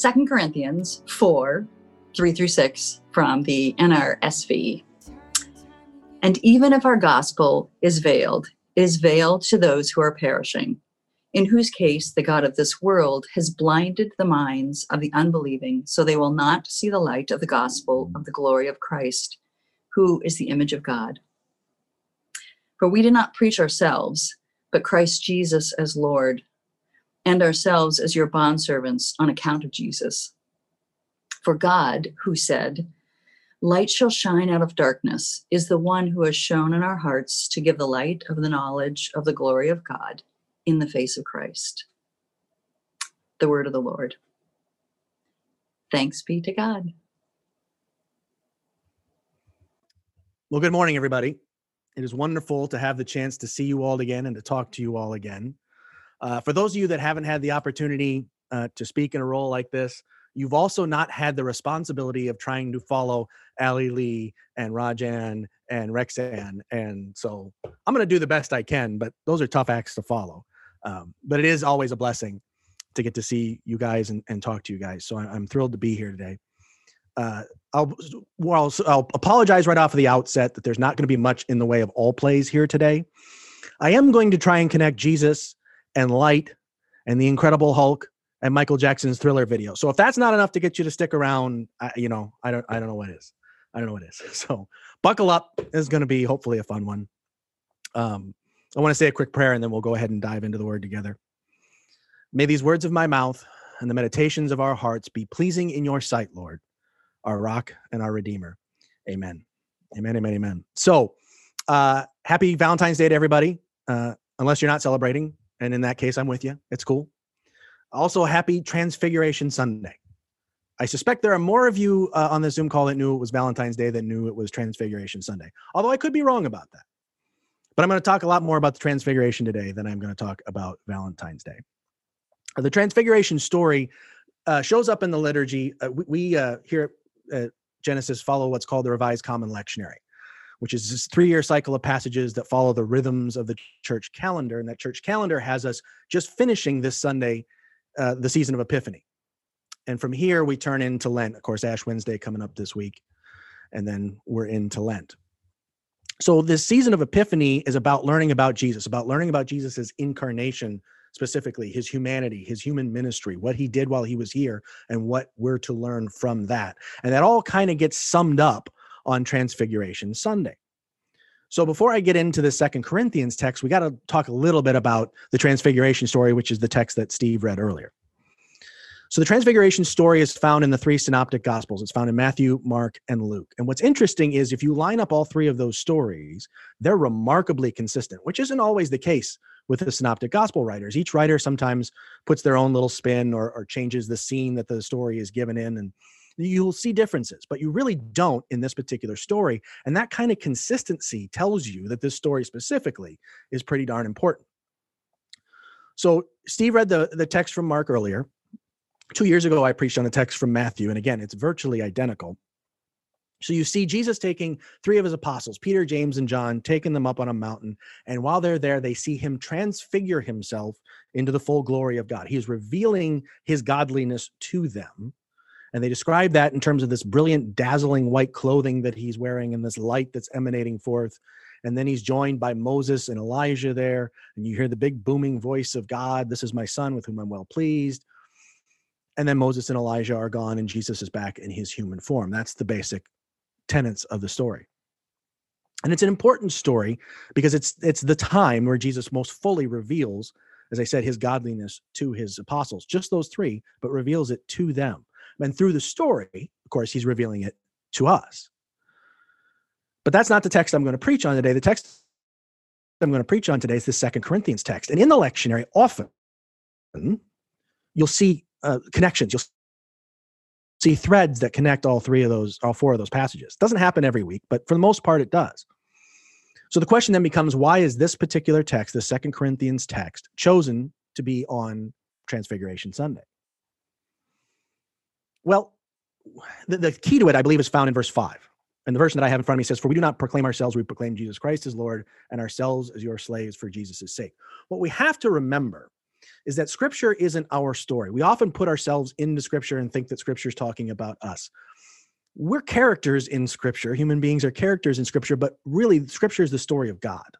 Second Corinthians 4 3 through 6 from the NRSV. And even if our gospel is veiled, it is veiled to those who are perishing, in whose case the God of this world has blinded the minds of the unbelieving, so they will not see the light of the gospel of the glory of Christ, who is the image of God. For we do not preach ourselves, but Christ Jesus as Lord and ourselves as your bondservants on account of Jesus. For God, who said, Light shall shine out of darkness, is the one who has shown in our hearts to give the light of the knowledge of the glory of God in the face of Christ. The word of the Lord. Thanks be to God. Well, good morning, everybody. It is wonderful to have the chance to see you all again and to talk to you all again. Uh, for those of you that haven't had the opportunity uh, to speak in a role like this, you've also not had the responsibility of trying to follow Ali Lee and Rajan and Rexan. And so I'm going to do the best I can, but those are tough acts to follow. Um, but it is always a blessing to get to see you guys and, and talk to you guys. So I'm thrilled to be here today. Uh, I'll, well, I'll apologize right off of the outset that there's not going to be much in the way of all plays here today. I am going to try and connect Jesus and Light and the Incredible Hulk and Michael Jackson's Thriller video. So if that's not enough to get you to stick around, I, you know, I don't, I don't know what is. I don't know what is. So buckle up. This is going to be hopefully a fun one. Um, I want to say a quick prayer and then we'll go ahead and dive into the word together. May these words of my mouth and the meditations of our hearts be pleasing in your sight, Lord, our rock and our redeemer. Amen. Amen. Amen. Amen. So, uh, happy Valentine's Day to everybody. Uh, unless you're not celebrating, and in that case, I'm with you. It's cool. Also, happy Transfiguration Sunday. I suspect there are more of you uh, on the Zoom call that knew it was Valentine's Day than knew it was Transfiguration Sunday. Although I could be wrong about that. But I'm going to talk a lot more about the Transfiguration today than I'm going to talk about Valentine's Day. The Transfiguration story uh, shows up in the liturgy. Uh, we we uh, here at Genesis follow what's called the Revised Common Lectionary, which is this three-year cycle of passages that follow the rhythms of the church calendar. And that church calendar has us just finishing this Sunday uh, the season of Epiphany. And from here, we turn into Lent. Of course, Ash Wednesday coming up this week. And then we're into Lent. So, this season of Epiphany is about learning about Jesus, about learning about Jesus' incarnation, specifically his humanity, his human ministry, what he did while he was here, and what we're to learn from that. And that all kind of gets summed up on Transfiguration Sunday. So before I get into the second Corinthians text, we got to talk a little bit about the transfiguration story, which is the text that Steve read earlier. So the transfiguration story is found in the three synoptic gospels. It's found in Matthew, Mark, and Luke. And what's interesting is if you line up all three of those stories, they're remarkably consistent, which isn't always the case with the synoptic gospel writers. Each writer sometimes puts their own little spin or, or changes the scene that the story is given in and you'll see differences, but you really don't in this particular story. And that kind of consistency tells you that this story specifically is pretty darn important. So Steve read the, the text from Mark earlier. Two years ago, I preached on a text from Matthew, and again, it's virtually identical. So you see Jesus taking three of his apostles, Peter, James, and John, taking them up on a mountain. And while they're there, they see him transfigure himself into the full glory of God. He is revealing his godliness to them. And they describe that in terms of this brilliant, dazzling white clothing that he's wearing and this light that's emanating forth. And then he's joined by Moses and Elijah there. And you hear the big booming voice of God This is my son with whom I'm well pleased. and then Moses and Elijah are gone, and Jesus is back in his human form. That's the basic tenets of the story. And it's an important story because it's it's the time where Jesus most fully reveals, as I said, his godliness to his apostles, just those three, but reveals it to them. And through the story, of course, he's revealing it to us. But that's not the text I'm going to preach on today. The text I'm going to preach on today is the Second Corinthians text. And in the lectionary, often you'll see uh, connections. You'll see threads that connect all three of those, all four of those passages. Doesn't happen every week, but for the most part, it does. So the question then becomes why is this particular text, the Second Corinthians text, chosen to be on Transfiguration Sunday? Well, the, the key to it, I believe, is found in verse 5. And the version that I have in front of me says, For we do not proclaim ourselves, we proclaim Jesus Christ as Lord, and ourselves as your slaves for Jesus' sake. What we have to remember is that scripture isn't our story. We often put ourselves into scripture and think that scripture is talking about us. We're characters in scripture. Human beings are characters in scripture, but really, scripture is the story of God.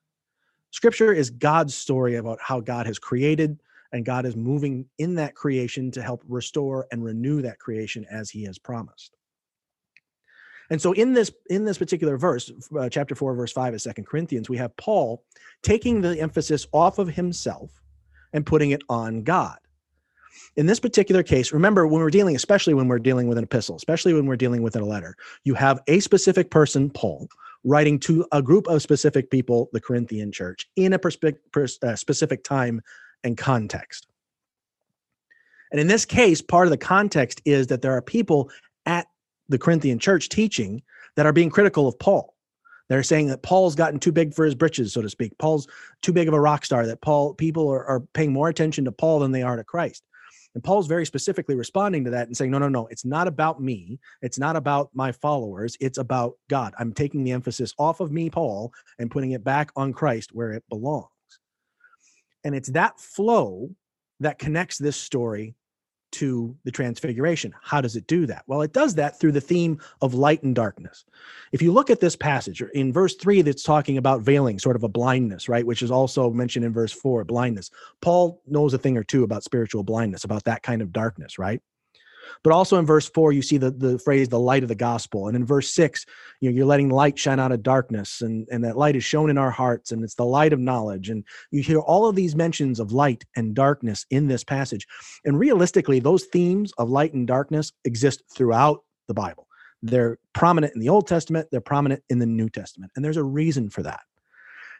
Scripture is God's story about how God has created and God is moving in that creation to help restore and renew that creation as he has promised. And so in this in this particular verse, uh, chapter 4 verse 5 of Second Corinthians, we have Paul taking the emphasis off of himself and putting it on God. In this particular case, remember when we're dealing, especially when we're dealing with an epistle, especially when we're dealing with a letter, you have a specific person, Paul, writing to a group of specific people, the Corinthian church, in a perspe- pers- uh, specific time and context. And in this case, part of the context is that there are people at the Corinthian church teaching that are being critical of Paul. They're saying that Paul's gotten too big for his britches, so to speak. Paul's too big of a rock star, that Paul people are, are paying more attention to Paul than they are to Christ. And Paul's very specifically responding to that and saying, no, no, no, it's not about me. It's not about my followers. It's about God. I'm taking the emphasis off of me, Paul, and putting it back on Christ where it belongs. And it's that flow that connects this story to the transfiguration. How does it do that? Well, it does that through the theme of light and darkness. If you look at this passage in verse three, that's talking about veiling, sort of a blindness, right? Which is also mentioned in verse four, blindness. Paul knows a thing or two about spiritual blindness, about that kind of darkness, right? But also in verse four, you see the, the phrase, the light of the gospel. And in verse six, you know, you're letting light shine out of darkness, and, and that light is shown in our hearts, and it's the light of knowledge. And you hear all of these mentions of light and darkness in this passage. And realistically, those themes of light and darkness exist throughout the Bible. They're prominent in the Old Testament, they're prominent in the New Testament. And there's a reason for that.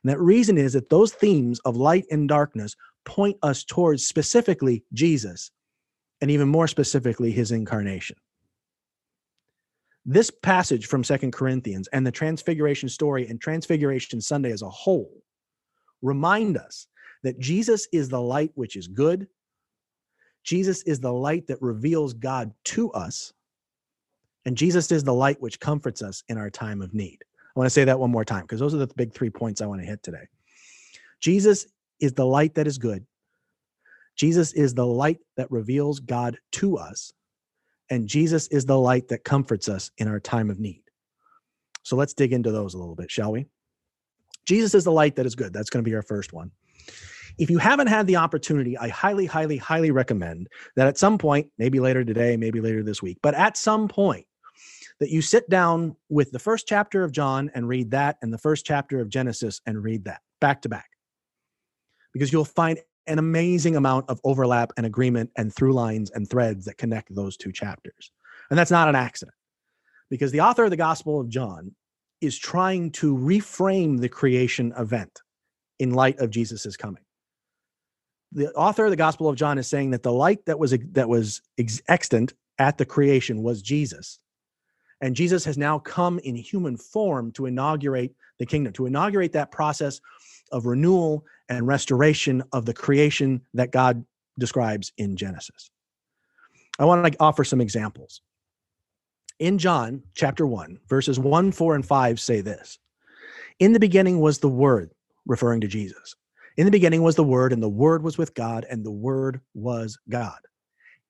And that reason is that those themes of light and darkness point us towards specifically Jesus and even more specifically, his incarnation. This passage from Second Corinthians and the Transfiguration story and Transfiguration Sunday as a whole remind us that Jesus is the light which is good. Jesus is the light that reveals God to us. And Jesus is the light which comforts us in our time of need. I want to say that one more time because those are the big three points I want to hit today. Jesus is the light that is good. Jesus is the light that reveals God to us, and Jesus is the light that comforts us in our time of need. So let's dig into those a little bit, shall we? Jesus is the light that is good. That's going to be our first one. If you haven't had the opportunity, I highly, highly, highly recommend that at some point, maybe later today, maybe later this week, but at some point, that you sit down with the first chapter of John and read that, and the first chapter of Genesis and read that back to back. Because you'll find an amazing amount of overlap and agreement and through lines and threads that connect those two chapters. And that's not an accident because the author of the Gospel of John is trying to reframe the creation event in light of Jesus's coming. The author of the Gospel of John is saying that the light that was that was extant at the creation was Jesus. And Jesus has now come in human form to inaugurate the kingdom, to inaugurate that process of renewal and restoration of the creation that God describes in Genesis. I want to offer some examples. In John chapter 1, verses 1, 4, and 5 say this In the beginning was the Word, referring to Jesus. In the beginning was the Word, and the Word was with God, and the Word was God.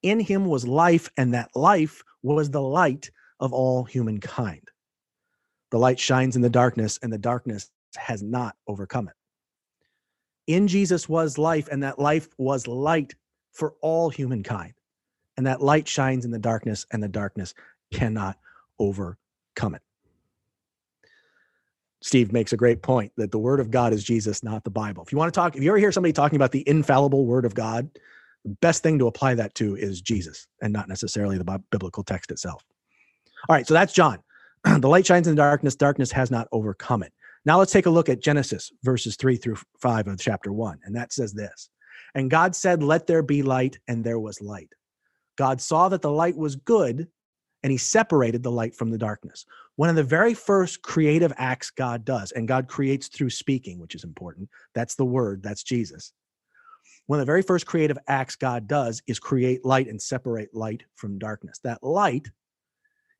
In him was life, and that life was the light of all humankind. The light shines in the darkness, and the darkness has not overcome it. In Jesus was life, and that life was light for all humankind. and that light shines in the darkness, and the darkness cannot overcome it. Steve makes a great point that the word of God is Jesus, not the Bible. If you want to talk, if you ever hear somebody talking about the infallible word of God, the best thing to apply that to is Jesus and not necessarily the biblical text itself. All right, so that's John. the light shines in the darkness, darkness has not overcome it. Now let's take a look at Genesis verses 3 through 5 of chapter 1. And that says this And God said, Let there be light, and there was light. God saw that the light was good, and he separated the light from the darkness. One of the very first creative acts God does, and God creates through speaking, which is important. That's the word, that's Jesus. One of the very first creative acts God does is create light and separate light from darkness. That light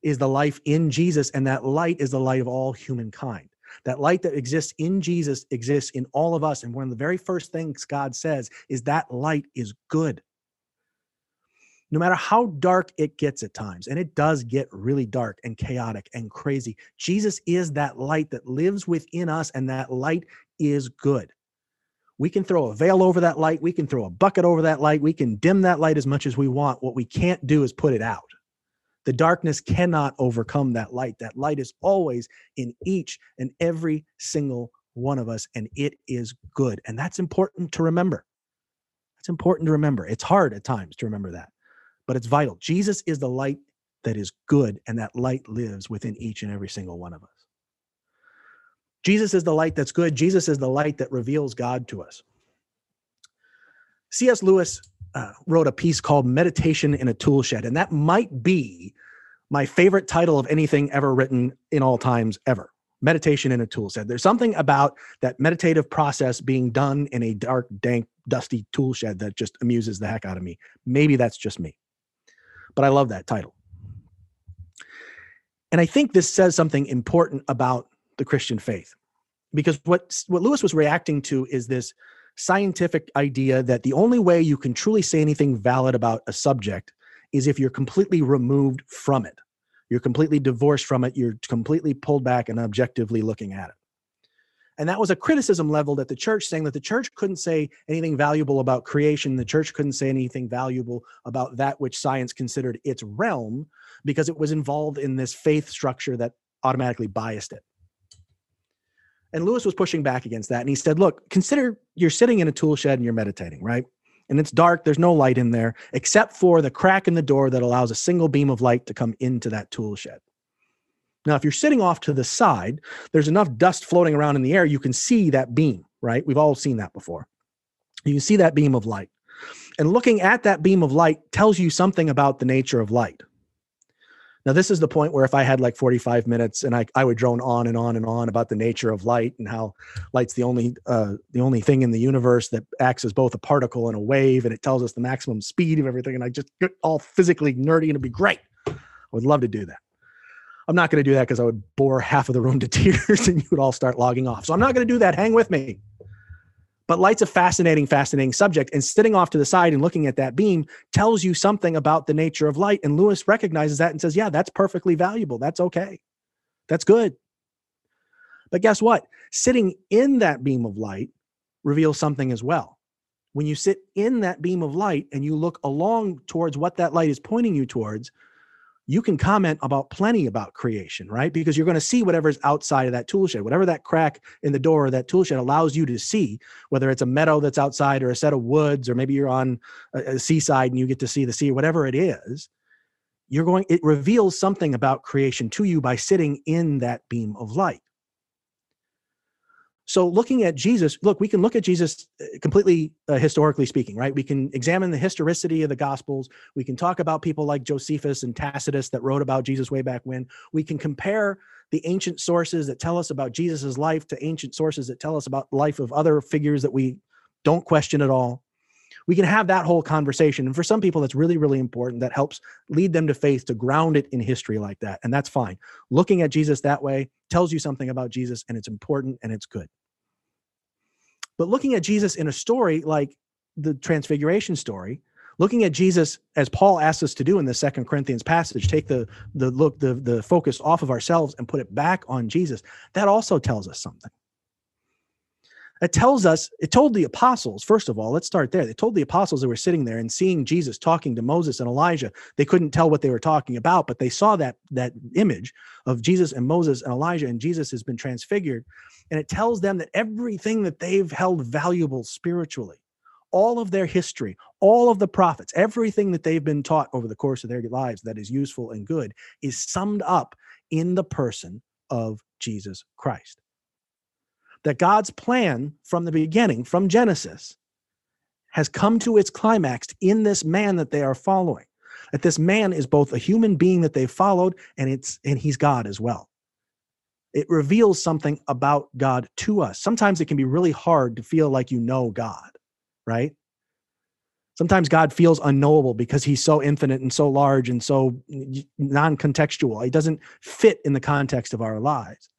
is the life in Jesus, and that light is the light of all humankind. That light that exists in Jesus exists in all of us. And one of the very first things God says is that light is good. No matter how dark it gets at times, and it does get really dark and chaotic and crazy, Jesus is that light that lives within us, and that light is good. We can throw a veil over that light. We can throw a bucket over that light. We can dim that light as much as we want. What we can't do is put it out. The darkness cannot overcome that light. That light is always in each and every single one of us, and it is good. And that's important to remember. It's important to remember. It's hard at times to remember that, but it's vital. Jesus is the light that is good, and that light lives within each and every single one of us. Jesus is the light that's good. Jesus is the light that reveals God to us. C.S. Lewis uh, wrote a piece called Meditation in a Tool Shed, and that might be my favorite title of anything ever written in all times ever. Meditation in a tool shed. There's something about that meditative process being done in a dark, dank, dusty tool shed that just amuses the heck out of me. Maybe that's just me, but I love that title. And I think this says something important about the Christian faith because what, what Lewis was reacting to is this scientific idea that the only way you can truly say anything valid about a subject is if you're completely removed from it. You're completely divorced from it. You're completely pulled back and objectively looking at it. And that was a criticism leveled at the church, saying that the church couldn't say anything valuable about creation. The church couldn't say anything valuable about that which science considered its realm because it was involved in this faith structure that automatically biased it. And Lewis was pushing back against that. And he said, Look, consider you're sitting in a tool shed and you're meditating, right? And it's dark, there's no light in there except for the crack in the door that allows a single beam of light to come into that tool shed. Now, if you're sitting off to the side, there's enough dust floating around in the air, you can see that beam, right? We've all seen that before. You can see that beam of light. And looking at that beam of light tells you something about the nature of light. Now, this is the point where if I had like 45 minutes and I, I would drone on and on and on about the nature of light and how light's the only uh, the only thing in the universe that acts as both a particle and a wave, and it tells us the maximum speed of everything. And I just get all physically nerdy and it'd be great. I would love to do that. I'm not going to do that because I would bore half of the room to tears and you would all start logging off. So I'm not going to do that. Hang with me. But light's a fascinating, fascinating subject. And sitting off to the side and looking at that beam tells you something about the nature of light. And Lewis recognizes that and says, yeah, that's perfectly valuable. That's okay. That's good. But guess what? Sitting in that beam of light reveals something as well. When you sit in that beam of light and you look along towards what that light is pointing you towards, you can comment about plenty about creation, right? Because you're going to see whatever's outside of that tool shed, whatever that crack in the door or that tool shed allows you to see, whether it's a meadow that's outside or a set of woods, or maybe you're on a, a seaside and you get to see the sea, whatever it is, you're going, it reveals something about creation to you by sitting in that beam of light. So, looking at Jesus, look, we can look at Jesus uh, completely uh, historically speaking, right? We can examine the historicity of the Gospels. We can talk about people like Josephus and Tacitus that wrote about Jesus way back when. We can compare the ancient sources that tell us about Jesus's life to ancient sources that tell us about life of other figures that we don't question at all. We can have that whole conversation. And for some people, that's really, really important. That helps lead them to faith to ground it in history like that. And that's fine. Looking at Jesus that way tells you something about Jesus, and it's important and it's good. But looking at Jesus in a story like the transfiguration story, looking at Jesus as Paul asks us to do in the second Corinthians passage, take the the look the the focus off of ourselves and put it back on Jesus. That also tells us something. It tells us, it told the apostles, first of all, let's start there. They told the apostles that were sitting there and seeing Jesus talking to Moses and Elijah. They couldn't tell what they were talking about, but they saw that that image of Jesus and Moses and Elijah, and Jesus has been transfigured. And it tells them that everything that they've held valuable spiritually, all of their history, all of the prophets, everything that they've been taught over the course of their lives that is useful and good is summed up in the person of Jesus Christ that God's plan from the beginning, from Genesis, has come to its climax in this man that they are following. That this man is both a human being that they followed and it's and he's God as well. It reveals something about God to us. Sometimes it can be really hard to feel like you know God, right? Sometimes God feels unknowable because he's so infinite and so large and so non contextual. He doesn't fit in the context of our lives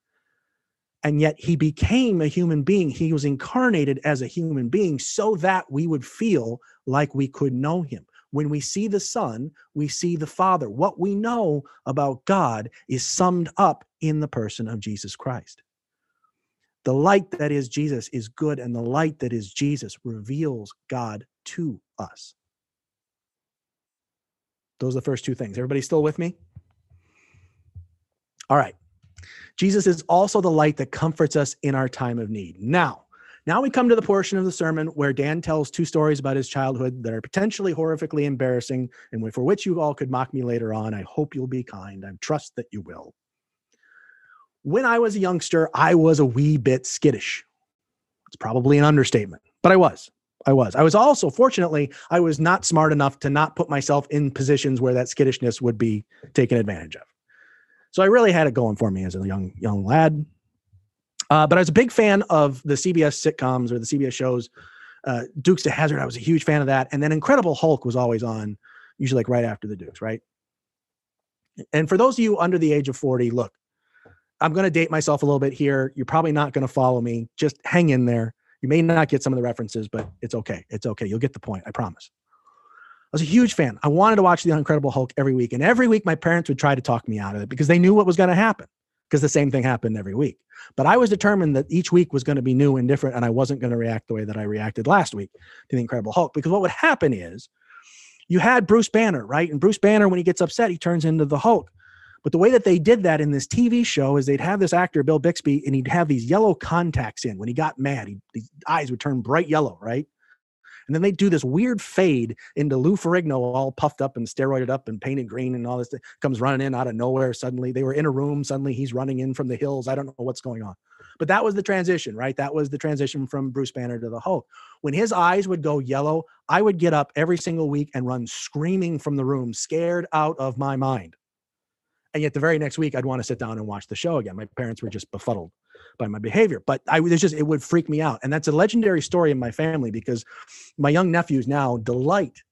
and yet he became a human being. He was incarnated as a human being so that we would feel like we could know him. When we see the Son, we see the Father. What we know about God is summed up in the person of Jesus Christ. The light that is Jesus is good, and the light that is Jesus reveals God to us. Those are the first two things. Everybody still with me? All right. Jesus is also the light that comforts us in our time of need. Now, now we come to the portion of the sermon where Dan tells two stories about his childhood that are potentially horrifically embarrassing and for which you all could mock me later on. I hope you'll be kind. I trust that you will. When I was a youngster, I was a wee bit skittish. It's probably an understatement, but I was. I was. I was also, fortunately, I was not smart enough to not put myself in positions where that skittishness would be taken advantage of. So I really had it going for me as a young young lad. Uh, but I was a big fan of the CBS sitcoms or the CBS shows. Uh, Dukes to Hazzard, I was a huge fan of that. And then Incredible Hulk was always on, usually like right after the Dukes, right? And for those of you under the age of 40, look, I'm going to date myself a little bit here. You're probably not going to follow me. Just hang in there. You may not get some of the references, but it's okay. It's okay. You'll get the point. I promise. I was a huge fan. I wanted to watch The Incredible Hulk every week. And every week, my parents would try to talk me out of it because they knew what was going to happen because the same thing happened every week. But I was determined that each week was going to be new and different. And I wasn't going to react the way that I reacted last week to The Incredible Hulk because what would happen is you had Bruce Banner, right? And Bruce Banner, when he gets upset, he turns into the Hulk. But the way that they did that in this TV show is they'd have this actor, Bill Bixby, and he'd have these yellow contacts in. When he got mad, he, his eyes would turn bright yellow, right? And then they do this weird fade into Lou Ferrigno, all puffed up and steroided up and painted green and all this. Comes running in out of nowhere. Suddenly they were in a room. Suddenly he's running in from the hills. I don't know what's going on. But that was the transition, right? That was the transition from Bruce Banner to the Hulk. When his eyes would go yellow, I would get up every single week and run screaming from the room, scared out of my mind. And yet the very next week, I'd want to sit down and watch the show again. My parents were just befuddled by my behavior. But I was just it would freak me out, and that's a legendary story in my family because my young nephews now delight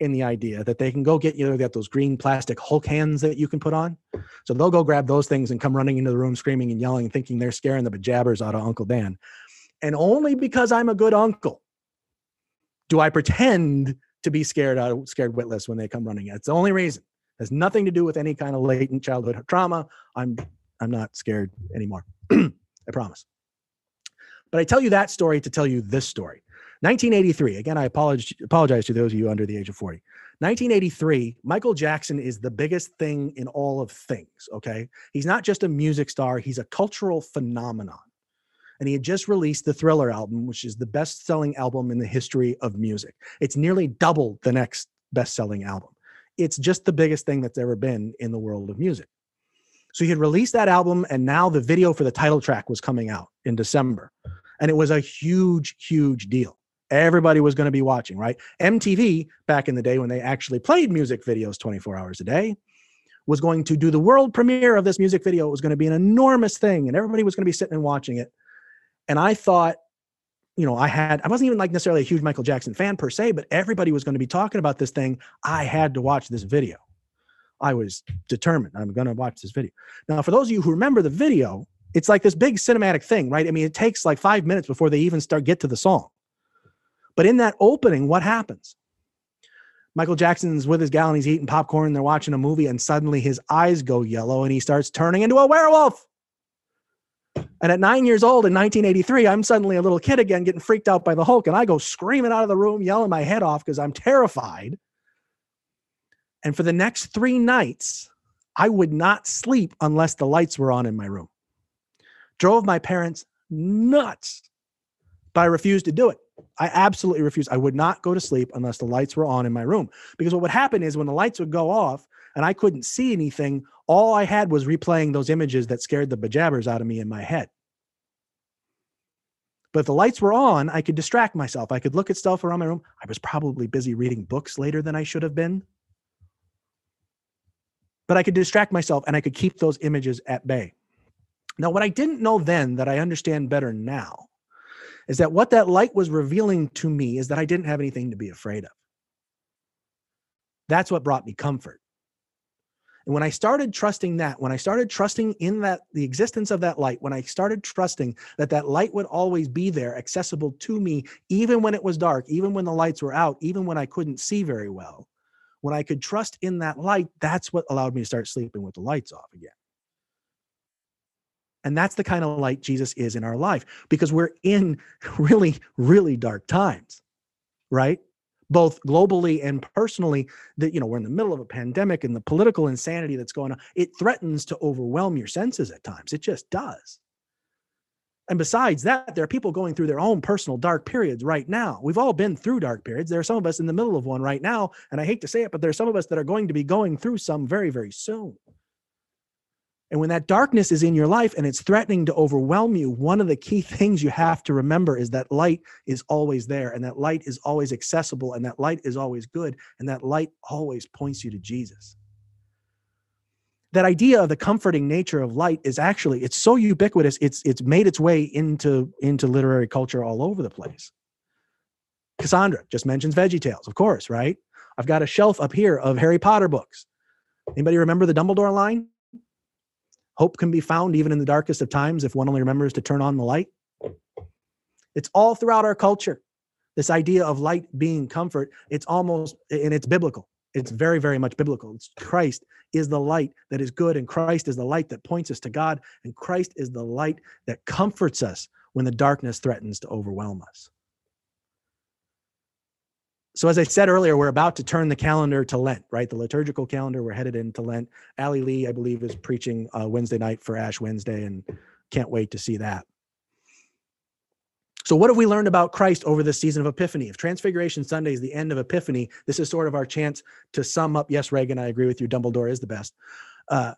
in the idea that they can go get you know get those green plastic Hulk hands that you can put on. So they'll go grab those things and come running into the room screaming and yelling, thinking they're scaring the bejabbers out of Uncle Dan. And only because I'm a good uncle do I pretend to be scared out scared witless when they come running. It's the only reason. It has nothing to do with any kind of latent childhood trauma. I'm I'm not scared anymore. I promise. But I tell you that story to tell you this story. 1983. Again, I apologize, apologize to those of you under the age of 40. 1983, Michael Jackson is the biggest thing in all of things. Okay. He's not just a music star, he's a cultural phenomenon. And he had just released the Thriller album, which is the best selling album in the history of music. It's nearly double the next best selling album. It's just the biggest thing that's ever been in the world of music. So he had released that album, and now the video for the title track was coming out in December. And it was a huge, huge deal. Everybody was going to be watching, right? MTV, back in the day when they actually played music videos 24 hours a day, was going to do the world premiere of this music video. It was going to be an enormous thing, and everybody was going to be sitting and watching it. And I thought, you know, I had, I wasn't even like necessarily a huge Michael Jackson fan per se, but everybody was going to be talking about this thing. I had to watch this video. I was determined I'm going to watch this video. Now, for those of you who remember the video, it's like this big cinematic thing, right? I mean, it takes like five minutes before they even start get to the song. But in that opening, what happens? Michael Jackson's with his gal and he's eating popcorn. They're watching a movie, and suddenly his eyes go yellow and he starts turning into a werewolf. And at nine years old in 1983, I'm suddenly a little kid again, getting freaked out by the Hulk. And I go screaming out of the room, yelling my head off because I'm terrified. And for the next three nights, I would not sleep unless the lights were on in my room. Drove my parents nuts, but I refused to do it. I absolutely refused. I would not go to sleep unless the lights were on in my room. Because what would happen is when the lights would go off and I couldn't see anything, all I had was replaying those images that scared the bejabbers out of me in my head. But if the lights were on, I could distract myself. I could look at stuff around my room. I was probably busy reading books later than I should have been. But I could distract myself and I could keep those images at bay. Now, what I didn't know then that I understand better now is that what that light was revealing to me is that I didn't have anything to be afraid of. That's what brought me comfort. And when I started trusting that, when I started trusting in that the existence of that light, when I started trusting that that light would always be there, accessible to me, even when it was dark, even when the lights were out, even when I couldn't see very well, when I could trust in that light, that's what allowed me to start sleeping with the lights off again. And that's the kind of light Jesus is in our life because we're in really, really dark times, right? Both globally and personally, that you know, we're in the middle of a pandemic and the political insanity that's going on. It threatens to overwhelm your senses at times. It just does. And besides that, there are people going through their own personal dark periods right now. We've all been through dark periods. There are some of us in the middle of one right now. And I hate to say it, but there are some of us that are going to be going through some very, very soon. And when that darkness is in your life and it's threatening to overwhelm you, one of the key things you have to remember is that light is always there and that light is always accessible and that light is always good and that light always points you to Jesus. That idea of the comforting nature of light is actually it's so ubiquitous it's it's made its way into into literary culture all over the place. Cassandra just mentions Veggie Tales, of course, right? I've got a shelf up here of Harry Potter books. Anybody remember the Dumbledore line? Hope can be found even in the darkest of times if one only remembers to turn on the light. It's all throughout our culture. This idea of light being comfort, it's almost, and it's biblical. It's very, very much biblical. It's Christ is the light that is good, and Christ is the light that points us to God, and Christ is the light that comforts us when the darkness threatens to overwhelm us. So, as I said earlier, we're about to turn the calendar to Lent, right? The liturgical calendar, we're headed into Lent. Ali Lee, I believe, is preaching uh, Wednesday night for Ash Wednesday, and can't wait to see that. So, what have we learned about Christ over this season of Epiphany? If Transfiguration Sunday is the end of Epiphany, this is sort of our chance to sum up. Yes, Reagan, I agree with you. Dumbledore is the best. Uh,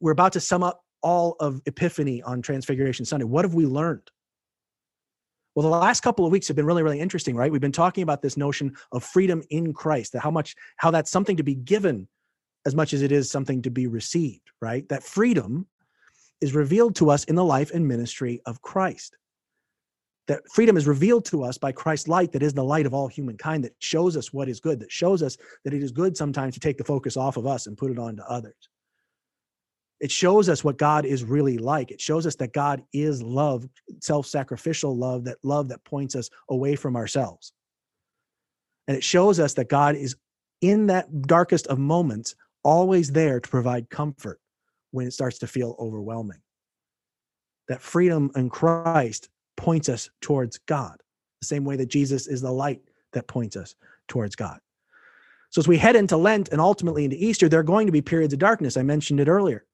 we're about to sum up all of Epiphany on Transfiguration Sunday. What have we learned? Well, the last couple of weeks have been really, really interesting, right? We've been talking about this notion of freedom in Christ, that how much, how that's something to be given as much as it is something to be received, right? That freedom is revealed to us in the life and ministry of Christ. That freedom is revealed to us by Christ's light, that is the light of all humankind, that shows us what is good, that shows us that it is good sometimes to take the focus off of us and put it on to others. It shows us what God is really like. It shows us that God is love, self sacrificial love, that love that points us away from ourselves. And it shows us that God is in that darkest of moments, always there to provide comfort when it starts to feel overwhelming. That freedom in Christ points us towards God, the same way that Jesus is the light that points us towards God. So, as we head into Lent and ultimately into Easter, there are going to be periods of darkness. I mentioned it earlier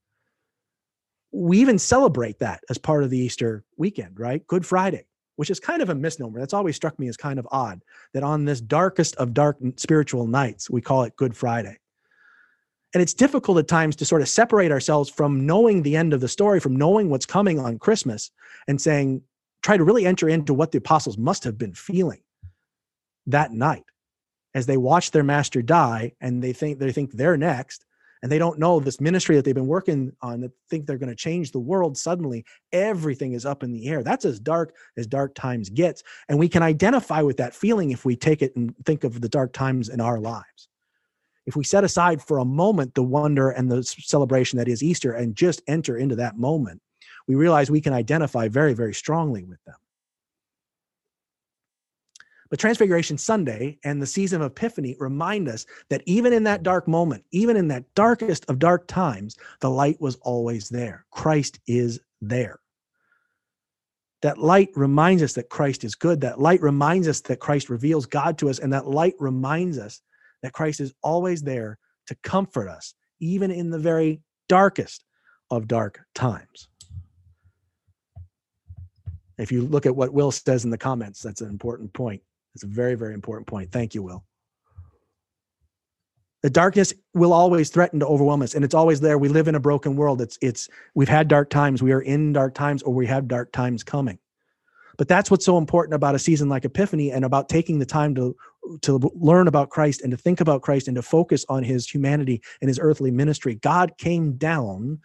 we even celebrate that as part of the Easter weekend, right? Good Friday, which is kind of a misnomer. That's always struck me as kind of odd that on this darkest of dark spiritual nights, we call it Good Friday. And it's difficult at times to sort of separate ourselves from knowing the end of the story, from knowing what's coming on Christmas and saying, try to really enter into what the apostles must have been feeling that night as they watch their master die and they think they think they're next and they don't know this ministry that they've been working on that think they're going to change the world suddenly everything is up in the air. That's as dark as dark times gets. And we can identify with that feeling if we take it and think of the dark times in our lives. If we set aside for a moment the wonder and the celebration that is easter and just enter into that moment we realize we can identify very very strongly with them but Transfiguration Sunday and the season of Epiphany remind us that even in that dark moment, even in that darkest of dark times, the light was always there. Christ is there. That light reminds us that Christ is good. That light reminds us that Christ reveals God to us. And that light reminds us that Christ is always there to comfort us, even in the very darkest of dark times. If you look at what Will says in the comments, that's an important point. It's a very, very important point. Thank you, Will. The darkness will always threaten to overwhelm us, and it's always there. We live in a broken world. It's it's we've had dark times, we are in dark times, or we have dark times coming. But that's what's so important about a season like Epiphany and about taking the time to to learn about Christ and to think about Christ and to focus on his humanity and his earthly ministry. God came down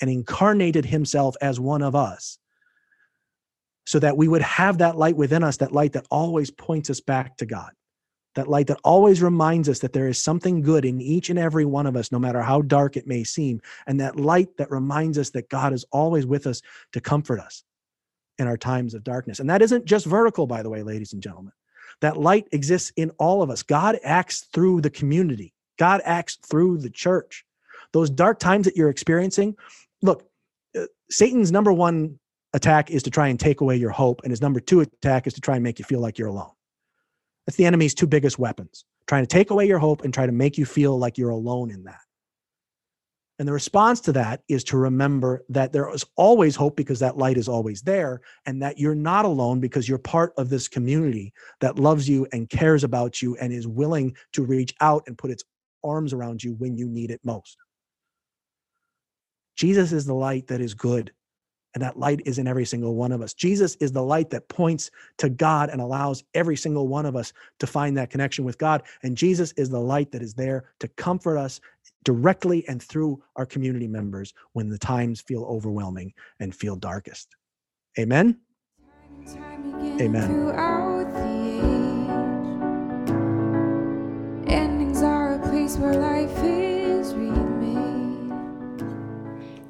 and incarnated himself as one of us so that we would have that light within us, that light that always points us back to God, that light that always reminds us that there is something good in each and every one of us, no matter how dark it may seem, and that light that reminds us that God is always with us to comfort us in our times of darkness. And that isn't just vertical, by the way, ladies and gentlemen. That light exists in all of us. God acts through the community, God acts through the church. Those dark times that you're experiencing, look, uh, Satan's number one attack is to try and take away your hope, and his number two attack is to try and make you feel like you're alone. That's the enemy's two biggest weapons trying to take away your hope and try to make you feel like you're alone in that. And the response to that is to remember that there is always hope because that light is always there, and that you're not alone because you're part of this community that loves you and cares about you and is willing to reach out and put its arms around you when you need it most. Jesus is the light that is good and that light is in every single one of us. Jesus is the light that points to God and allows every single one of us to find that connection with God. And Jesus is the light that is there to comfort us directly and through our community members when the times feel overwhelming and feel darkest. Amen. Amen. Endings are a place where life is real.